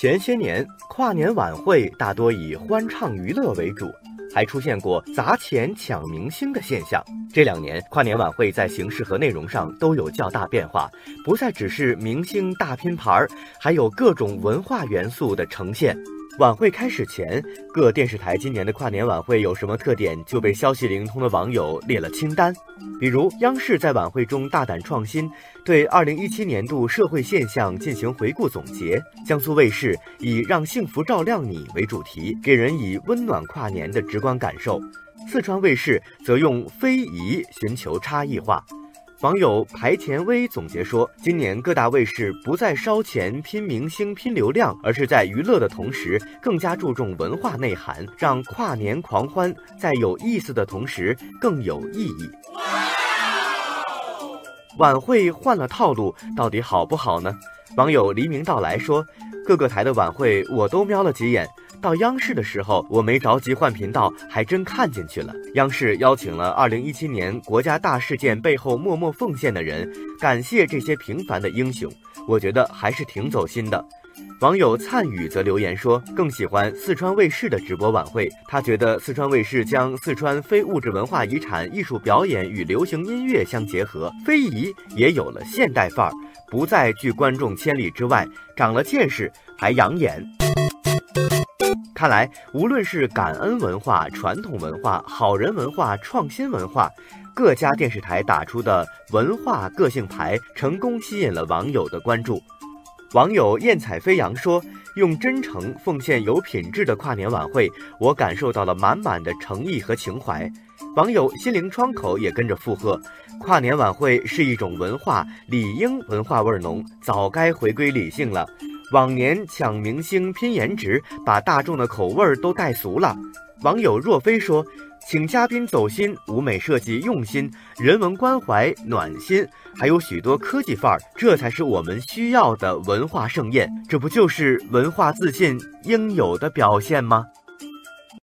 前些年跨年晚会大多以欢唱娱乐为主，还出现过砸钱抢明星的现象。这两年跨年晚会在形式和内容上都有较大变化，不再只是明星大拼盘，还有各种文化元素的呈现。晚会开始前，各电视台今年的跨年晚会有什么特点，就被消息灵通的网友列了清单。比如，央视在晚会中大胆创新，对2017年度社会现象进行回顾总结；江苏卫视以“让幸福照亮你”为主题，给人以温暖跨年的直观感受；四川卫视则用非遗寻求差异化。网友排前威总结说，今年各大卫视不再烧钱拼明星、拼流量，而是在娱乐的同时，更加注重文化内涵，让跨年狂欢在有意思的同时更有意义。晚会换了套路，到底好不好呢？网友黎明到来说，各个台的晚会我都瞄了几眼。到央视的时候，我没着急换频道，还真看进去了。央视邀请了2017年国家大事件背后默默奉献的人，感谢这些平凡的英雄，我觉得还是挺走心的。网友灿宇则留言说，更喜欢四川卫视的直播晚会，他觉得四川卫视将四川非物质文化遗产艺术表演与流行音乐相结合，非遗也有了现代范儿，不再拒观众千里之外，长了见识，还养眼。看来，无论是感恩文化、传统文化、好人文化、创新文化，各家电视台打出的文化个性牌，成功吸引了网友的关注。网友艳彩飞扬说：“用真诚奉献有品质的跨年晚会，我感受到了满满的诚意和情怀。”网友心灵窗口也跟着附和：“跨年晚会是一种文化，理应文化味浓，早该回归理性了。”往年抢明星拼颜值，把大众的口味儿都带俗了。网友若飞说：“请嘉宾走心，舞美设计用心，人文关怀暖心，还有许多科技范儿，这才是我们需要的文化盛宴。这不就是文化自信应有的表现吗？”